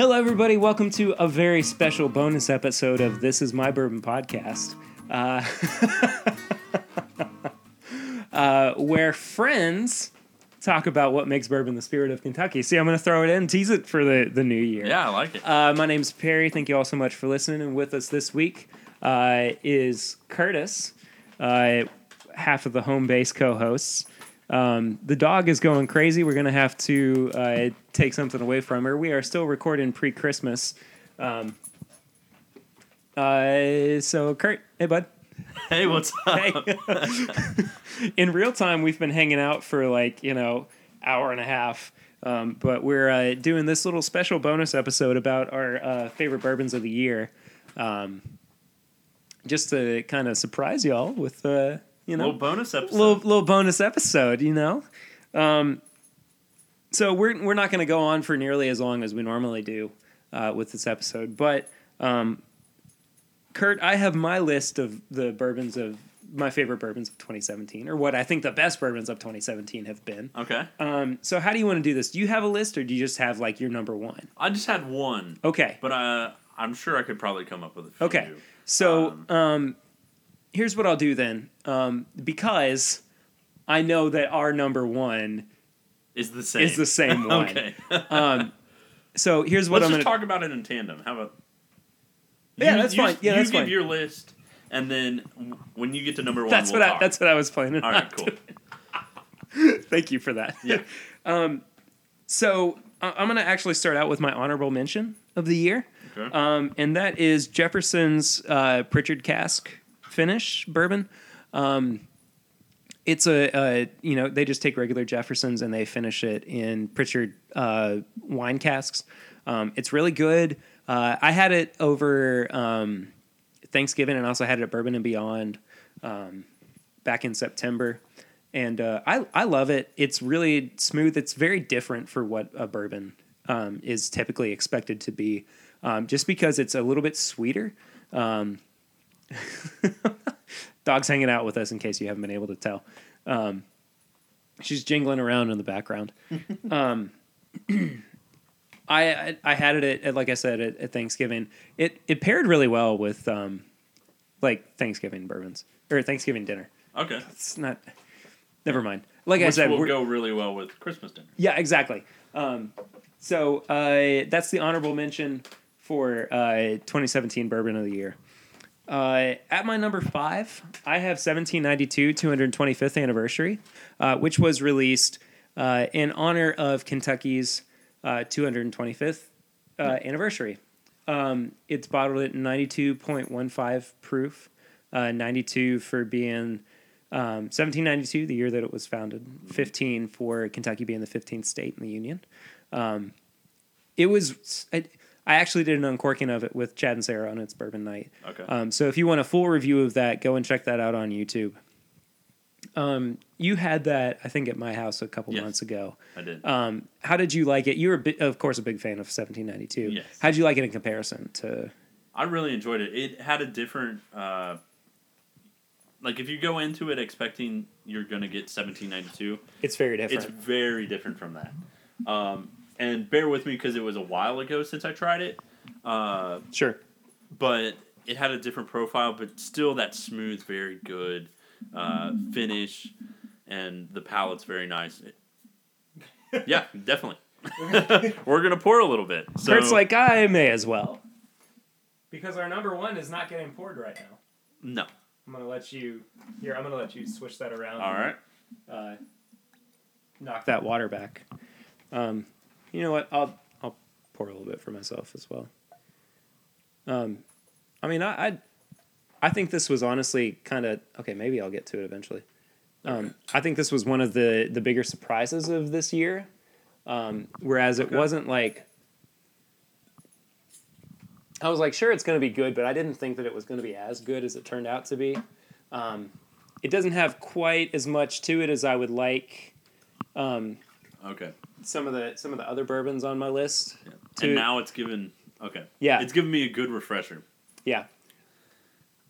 Hello, everybody. Welcome to a very special bonus episode of This Is My Bourbon podcast, uh, uh, where friends talk about what makes bourbon the spirit of Kentucky. See, I'm going to throw it in, tease it for the, the new year. Yeah, I like it. Uh, my name's Perry. Thank you all so much for listening. And with us this week uh, is Curtis, uh, half of the home base co hosts. Um, the dog is going crazy. We're going to have to uh, take something away from her. We are still recording pre Christmas. Um, uh, so, Kurt, hey, bud. Hey, what's up? Hey. In real time, we've been hanging out for like, you know, hour and a half. Um, but we're uh, doing this little special bonus episode about our uh, favorite bourbons of the year. Um, just to kind of surprise y'all with, uh, you know, little bonus episode. little little bonus episode, you know. Um, so we're we're not going to go on for nearly as long as we normally do uh, with this episode, but um, Kurt, I have my list of the bourbons of my favorite bourbons of 2017, or what I think the best bourbons of 2017 have been. okay. Um, so how do you want to do this? Do you have a list, or do you just have like your number one? I just had one, Okay. but uh, I'm sure I could probably come up with a few. Okay. So Um, um, here's what I'll do then, um, because I know that our number one Is the same. is the same one. okay. Um, so here's what Let's I'm just gonna. talk about it in tandem. How about? Yeah, you- that's you- fine. Yeah, you that's give fine. your list, and then when you get to number one, that's we'll what I, that's what I was planning. All on. Cool. Thank you for that. Yeah. um, So I'm gonna actually start out with my honorable mention of the year, Okay. um, and that is Jefferson's uh, Pritchard Cask Finish bourbon. Um, it's a, uh you know they just take regular Jeffersons and they finish it in Pritchard uh, wine casks. Um, it's really good. Uh, I had it over um, Thanksgiving and also had it at Bourbon and Beyond um, back in September, and uh, I I love it. It's really smooth. It's very different for what a bourbon um, is typically expected to be, um, just because it's a little bit sweeter. Um, dog's hanging out with us in case you haven't been able to tell. Um, she's jingling around in the background. um, I, I I had it at, at like I said at, at Thanksgiving. It it paired really well with um, like Thanksgiving bourbons or Thanksgiving dinner. Okay. It's not. Never mind. Like I Which said, will go really well with Christmas dinner. yeah, exactly. Um, so uh, that's the honorable mention for uh, 2017 Bourbon of the Year. Uh, at my number five, I have 1792 225th anniversary, uh, which was released uh, in honor of Kentucky's uh, 225th uh, anniversary. Um, it's bottled at 92.15 proof, uh, 92 for being um, 1792, the year that it was founded, 15 for Kentucky being the 15th state in the Union. Um, it was, I, I actually did an uncorking of it with Chad and Sarah on its bourbon night. Okay. Um, so if you want a full review of that, go and check that out on YouTube. Um, you had that, I think, at my house a couple Yes. months ago. I did. Um, how did you like it? You were, bit, of course, a big fan of 1792. Yes. How did you like it in comparison to? I really enjoyed it. It had a different, uh, like if you go into it expecting you're gonna get 1792, It's very different. it's very different from that. Um, and bear with me because it was a while ago since I tried it, uh, sure. but it had a different profile, but still that smooth, very good uh, finish, and the palate's very nice. It- yeah, definitely. We're gonna pour a little bit. So Kurt's like, I may as well. Because our number one is not getting poured right now. no. I'm gonna let you here. I'm gonna let you switch that around. All right. Uh, knock that water back. Um, you know what? I'll I'll pour a little bit for myself as well. Um, I mean, I I, I think this was honestly kind of okay. Maybe I'll get to it eventually. Um, I think this was one of the the bigger surprises of this year. Um, whereas it Okay. wasn't like I was like, sure, it's going to be good, but I didn't think that it was going to be as good as it turned out to be. Um, it doesn't have quite as much to it as I would like. Um, Okay. Some of the some of the other bourbons on my list. Yeah. To- and now it's given. Okay. Yeah. It's given me a good refresher. Yeah,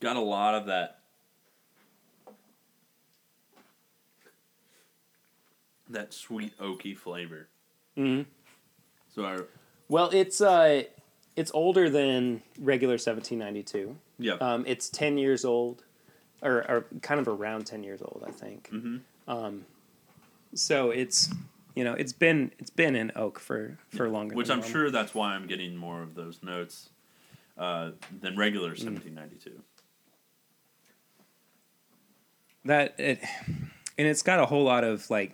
Got a lot of that. That sweet oaky flavor. hmm So I Well, it's uh, it's older than regular 1792. Yeah. Um, it's 10 years old, or, or kind of around 10 years old, I think. mm-hmm. Um, so it's you know it's been it's been in oak for for longer. Time. Which I'm normal. sure that's why I'm getting more of those notes uh, than regular Mm. 1792. that it and it's got a whole lot of like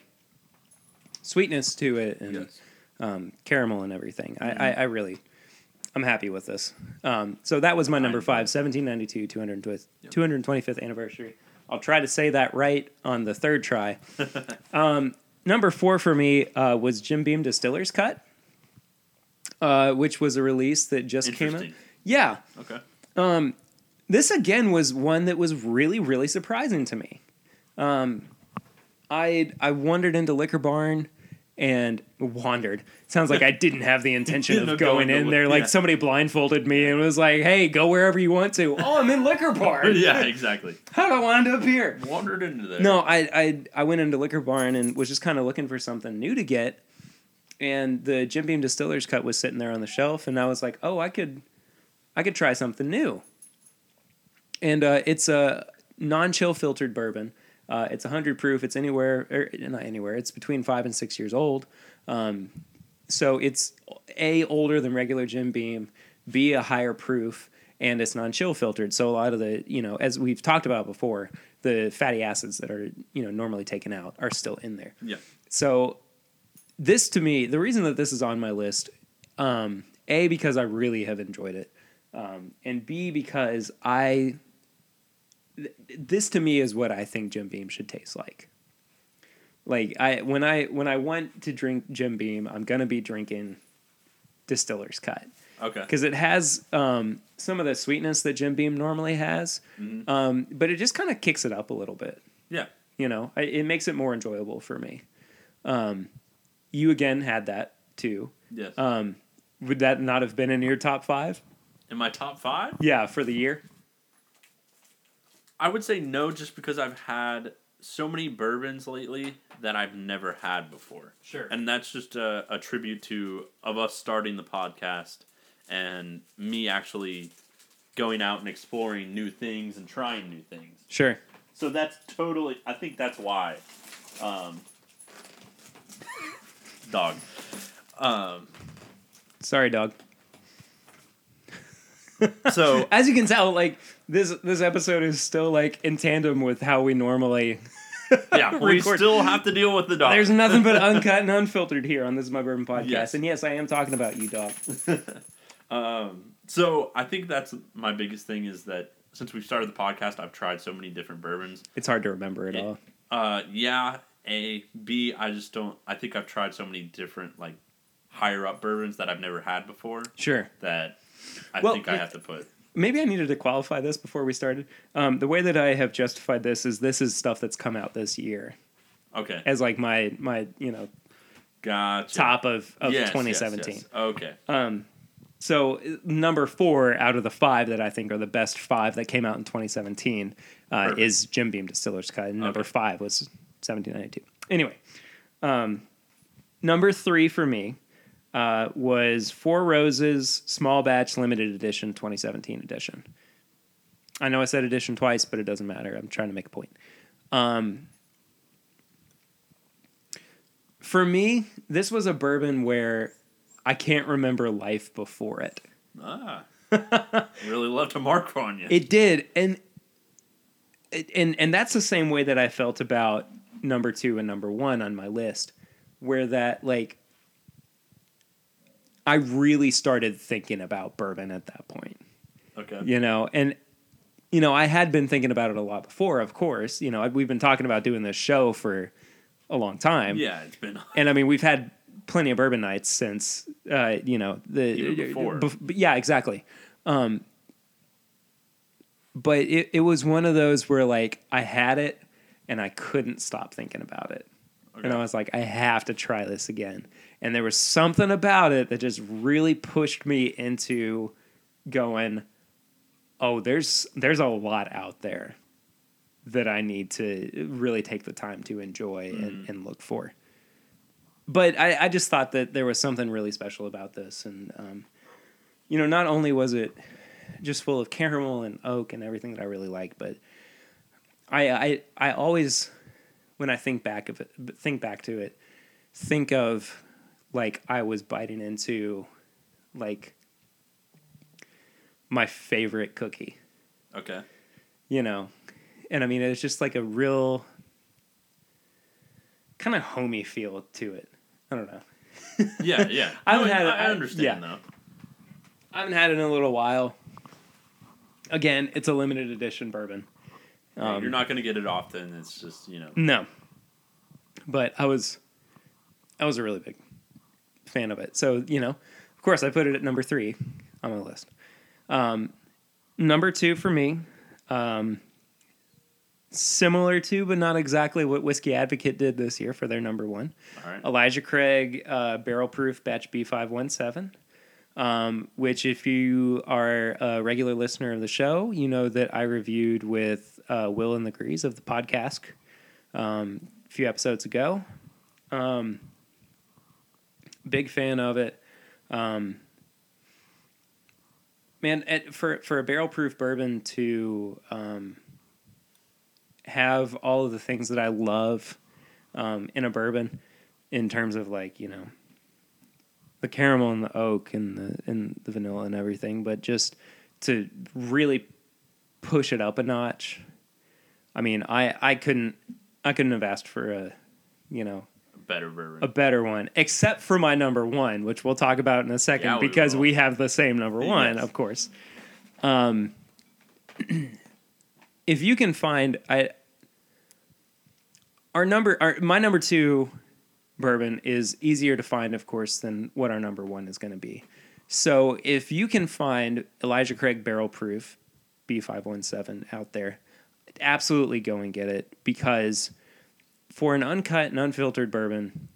sweetness to it and Yes. um, caramel and everything. I, I, I really, I'm happy with this. Um, so that was my number five, 1792, 220, Yep. 225th anniversary. I'll try to say that right on the third try. um, number four for me uh, was Jim Beam Distiller's Cut, uh, which was a release that just came out. Yeah. Okay. This again was one that was really, really surprising to me. Um, I I wandered into Liquor Barn and wandered. Sounds like I didn't have the intention of going going in there. Like yeah. somebody blindfolded me and was like, "Hey, go wherever you want to." Oh, I'm in Liquor Barn. yeah, exactly. How do I wind up here? Wandered into there. No, I, I I went into Liquor Barn and was just kind of looking for something new to get, and the Jim Beam Distiller's Cut was sitting there on the shelf, and I was like, oh, I could, I could try something new. And uh, it's a non-chill filtered bourbon. Uh, it's hundred proof. It's anywhere, or not anywhere. It's between five and six years old. Um, so it's a older than regular Jim Beam, b a higher proof, and it's non-chill filtered. So a lot of the you know as we've talked about before, the fatty acids that are you know normally taken out are still in there. Yeah. So this to me, the reason that this is on my list, um, a because I really have enjoyed it, um, and b because I. th- This to me is what I think Jim Beam should taste like. Like I when I when I want to drink Jim Beam, I'm gonna be drinking Distiller's Cut Okay. because it has um, some of the sweetness that Jim Beam normally has, Mhm. um, but it just kind of kicks it up a little bit. Yeah. You know, I, it makes it more enjoyable for me. Um, you again had that too. Yes. Um, would that not have been in your top five? In my top five, Yeah, for the year. I would say no, just because I've had so many bourbons lately that I've never had before. Sure. And that's just a, a tribute to of us starting the podcast and me actually going out and exploring new things and trying new things. Sure. So that's totally. I think that's why. Um, dog. Um, Sorry, dog. so As you can tell, like this this episode is still like in tandem with how we normally. yeah, we Record. still have to deal with the dog. There's nothing but uncut and unfiltered here on this is my bourbon podcast, Yes. and yes, I am talking about you, dog. Um, so I think that's my biggest thing is that since we've started the podcast, I've tried so many different bourbons. It's hard to remember it Yeah. all. Uh, yeah, A, B. I just don't. I think I've tried so many different like higher up bourbons that I've never had before Sure. that I Well, think I have to put. Maybe I needed to qualify this before we started. Um, the way that I have justified this is this is stuff that's come out this year Okay, as like my my you know gotcha. top of of Yes, yes, 2017. yes. Okay, Um, so number four out of the five that I think are the best five that came out in 2017 uh, is Jim Beam Distiller's Cut. And number Okay. five was 1792. Anyway, um, number three for me uh, was Four Roses Small Batch Limited Edition 2017 edition. I know I said edition twice, but it doesn't matter. I'm trying to make a point. Um, for me, this was a bourbon where I can't remember life before it. ah, really left a mark on you. It did, and and and that's the same way that I felt about number two and number one on my list, where that like I really started thinking about bourbon at that point. okay, you know and you know i had been thinking about it a lot before of course. You know we've been talking about doing this show for a long time. Yeah, it's been and i mean we've had plenty of bourbon nights since uh, you know the before. bef- but yeah exactly. Um, but it, it was one of those where like i had it and i couldn't stop thinking about it and I was like, I have to try this again. And there was something about it that just really pushed me into going, oh, there's there's a lot out there that I need to really take the time to enjoy and, and look for. but I, I just thought that there was something really special about this, and um, you know, not only was it just full of caramel and oak and everything that I really like, but I I I always when I think back of it, think back to it, think of like I was biting into like my favorite cookie, Okay. you know, and I mean it's just like a real kind of homey feel to it. I don't know. Yeah, yeah. I haven't had it- I I- understand yeah. though. I haven't had it in a little while. Again, it's a limited edition bourbon. Um, You're not gonna get it often. It's just you know. No. But I was I was a really big fan of it. So, you know, of course I put it at number three on my list. Um, number two for me, um, similar to, but not exactly what Whiskey Advocate did this year for their number one. All right. Elijah Craig uh, Barrel Proof Batch B517, um, which, if you are a regular listener of the show, you know that I reviewed with uh, Will and the Grease of the podcast um, a few episodes ago. Um, big fan of it. Um, man, at, for for a barrel proof bourbon to um, have all of the things that I love um, in a bourbon, in terms of like you know the caramel and the oak and the and the vanilla and everything, but just to really push it up a notch. I mean, I I couldn't I couldn't have asked for a you know Better bourbon. a better one, except for my number one, which we'll talk about in a second Yeah, we because will. we have the same number one, Yes. of course. Um, if you can find, I our number, our my number two bourbon is easier to find, of course, than what our number one is going to be. So if you can find Elijah Craig Barrel Proof B517 out there, absolutely go and get it because for an uncut and unfiltered bourbon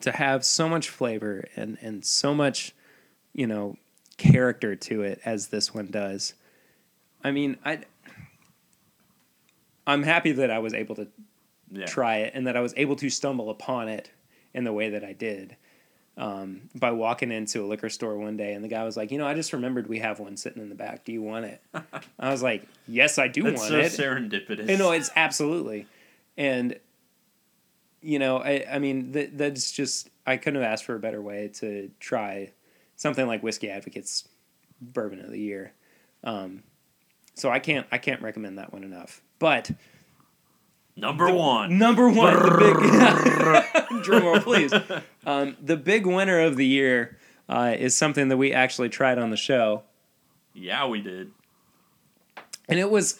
to have so much flavor and and so much you know character to it as this one does i mean i i'm happy that i was able to yeah. try it and that i was able to stumble upon it in the way that i did um, by walking into a liquor store one day and the guy was like you know i just remembered we have one sitting in the back do you want it i was like yes i do That's want so it serendipitous. you know, it's absolutely, and you know, I I mean, that that's just I couldn't have asked for a better way to try something like Whiskey Advocates Bourbon of the Year. Um, so I can't I can't recommend that one enough. But number one. number one, the big drum roll, please. Um, the big winner of the year uh, is something that we actually tried on the show. Yeah, we did. and it was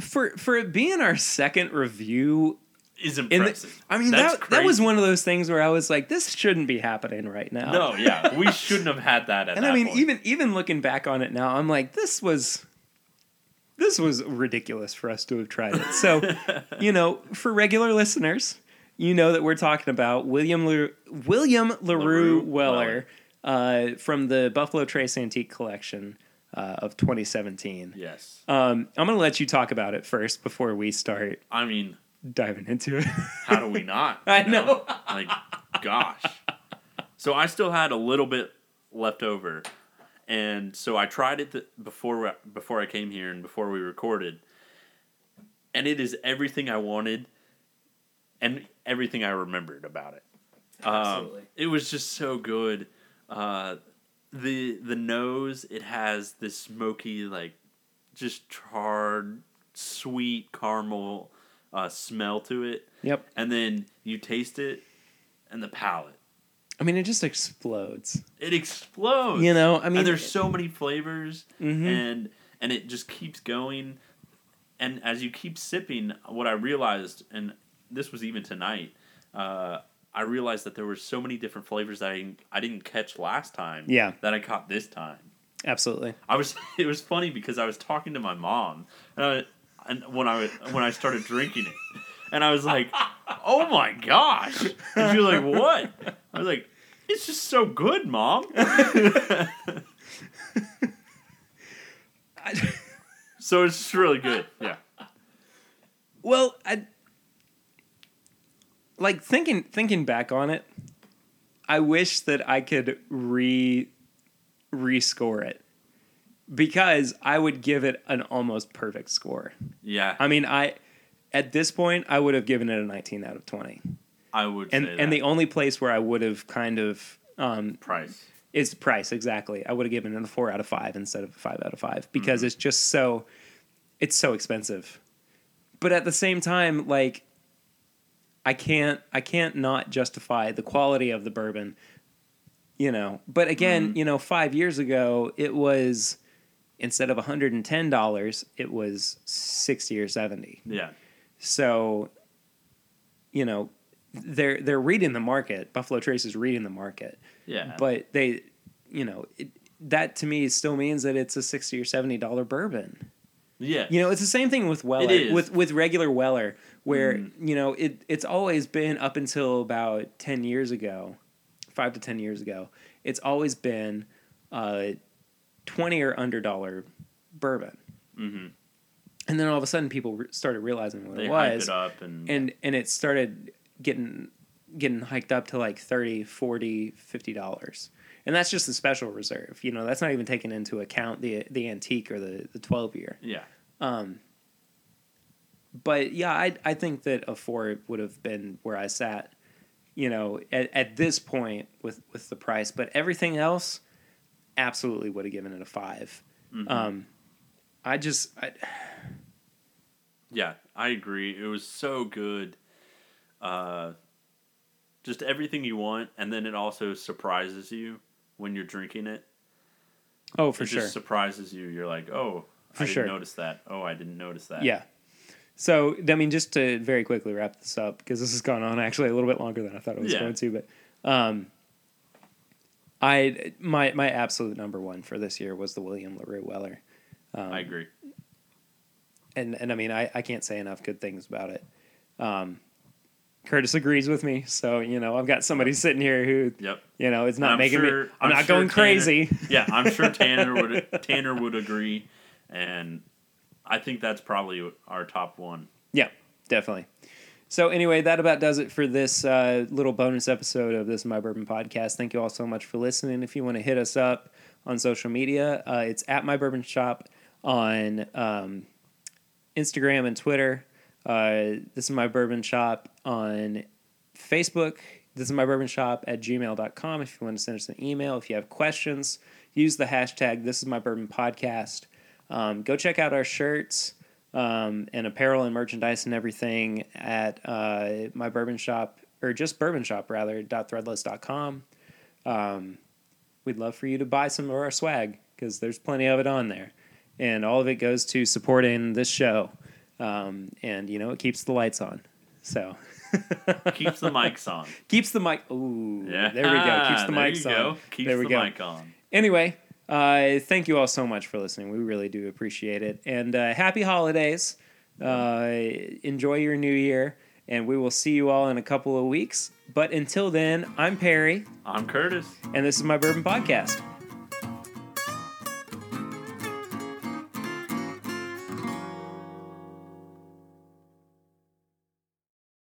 for for it being our second review Is in the, impressive. I mean That's that that was one of those things where I was like this shouldn't be happening right now. No, yeah, we shouldn't have had that at and I mean point. even even looking back on it now I'm like this was this was ridiculous for us to have tried it. So, you know, for regular listeners, you know that we're talking about William La- William LaRue, LaRue Weller uh, from the Buffalo Trace Antique Collection uh, of 2017. yes. Um, I'm going to let you talk about it first before we start I mean, diving into it. how do we not? I you know. Like, gosh. So I still had a little bit left over, and so I tried it th- before before I came here and before we recorded, and it is everything I wanted, and everything I remembered about it. Um, Absolutely. it was just so good. Uh, the the nose it has this smoky like just charred sweet caramel uh, smell to it Yep. and then you taste it and the palate I mean, it just explodes. it explodes You know, I mean, and there's so many flavors Mhm. and and it just keeps going and as you keep sipping what i realized and this was even tonight uh, i realized that there were so many different flavors that i didn't, I didn't catch last time Yeah. that i caught this time absolutely. I was. It was funny because I was talking to my mom, and, I, and when I when I started drinking it, and I was like, "Oh my gosh!" And she was like, "What?" I was like, "It's just so good, mom." so it's just really good. Yeah. Well, I, like thinking thinking back on it, I wish that I could re rescore it because I would give it an almost perfect score. Yeah, I mean, I at this point I would have given it a 19 out of 20. I would And say and the only place where I would have kind of um, price. is price exactly. I would have given it a 4 out of 5 instead of a 5 out of 5 because Mm-hmm. it's just so it's so expensive. But at the same time like I can't I can't not justify the quality of the bourbon. You know, but again, Mm-hmm. you know, 5 years ago it was instead of $110, it was 60 or 70. Yeah, So, you know, they're they're reading the market. Buffalo Trace is reading the market, yeah. but they, you know, it, that to me still means that it's a sixty or seventy dollar bourbon. yeah, You know, it's the same thing with Weller, It is. with with regular Weller, where Mhm. you know it it's always been up until about ten years ago, five to ten years ago. It's always been uh, twenty or under dollar bourbon, hmm and then all of a sudden people re- started realizing what They it was it up and, and and it started getting getting hiked up to like 30 40 50 dollars and that's just the special reserve you know that's not even taking into account the the antique or the the 12 year yeah, um but yeah i i think that a four would have been where i sat you know at, at this point with with the price but everything else absolutely would have given it a 5 Mhm. um i just I, yeah. I agree. It was so good. Uh, just everything you want, and then it also surprises you when you're drinking it. oh for it sure just surprises you. You're like, oh, For I didn't sure. notice that. Oh, I didn't notice that. Yeah. So, I mean, just to very quickly wrap this up, because this has gone on actually a little bit longer than I thought it was Yeah. going to, but um, I my my absolute number one for this year was the William Larue Weller, um, I agree. and and I mean, I, I can't say enough good things about it. Um, Curtis agrees with me, so you know, I've got somebody sitting here who Yep. you know it's not I'm making sure- me. I'm, I'm not sure going Tanner- crazy. Yeah, I'm sure Tanner would Tanner would agree, and I think that's probably our top one. Yeah, definitely. So anyway, that about does it for this uh, little bonus episode of this My Bourbon podcast. Thank you all so much for listening. If you want to hit us up on social media, uh, it's at My Bourbon Shop on um, Instagram and Twitter. Uh, this is My Bourbon Shop on Facebook. This is My Bourbon Shop at gmail.com. If you want to send us an email, if you have questions, use the hashtag This is My Bourbon Podcast. Um, go check out our shirts um, and apparel and merchandise and everything at uh, my bourbon shop or just bourbon shop rather dot threadless.com. Um, we'd love for you to buy some of our swag because there's plenty of it on there, and all of it goes to supporting this show, um, and you know it keeps the lights on, so Keeps the mics on. keeps the mic. Ooh, Yeah, there we go. Keeps the there mics on. Go. Keeps there we the go. mic on. Anyway, uh, thank you all so much for listening. We really do appreciate it. And uh, happy holidays. Uh, enjoy your new year. And we will see you all in a couple of weeks. But until then, I'm Perry, I'm Curtis. and this is my Bourbon Podcast.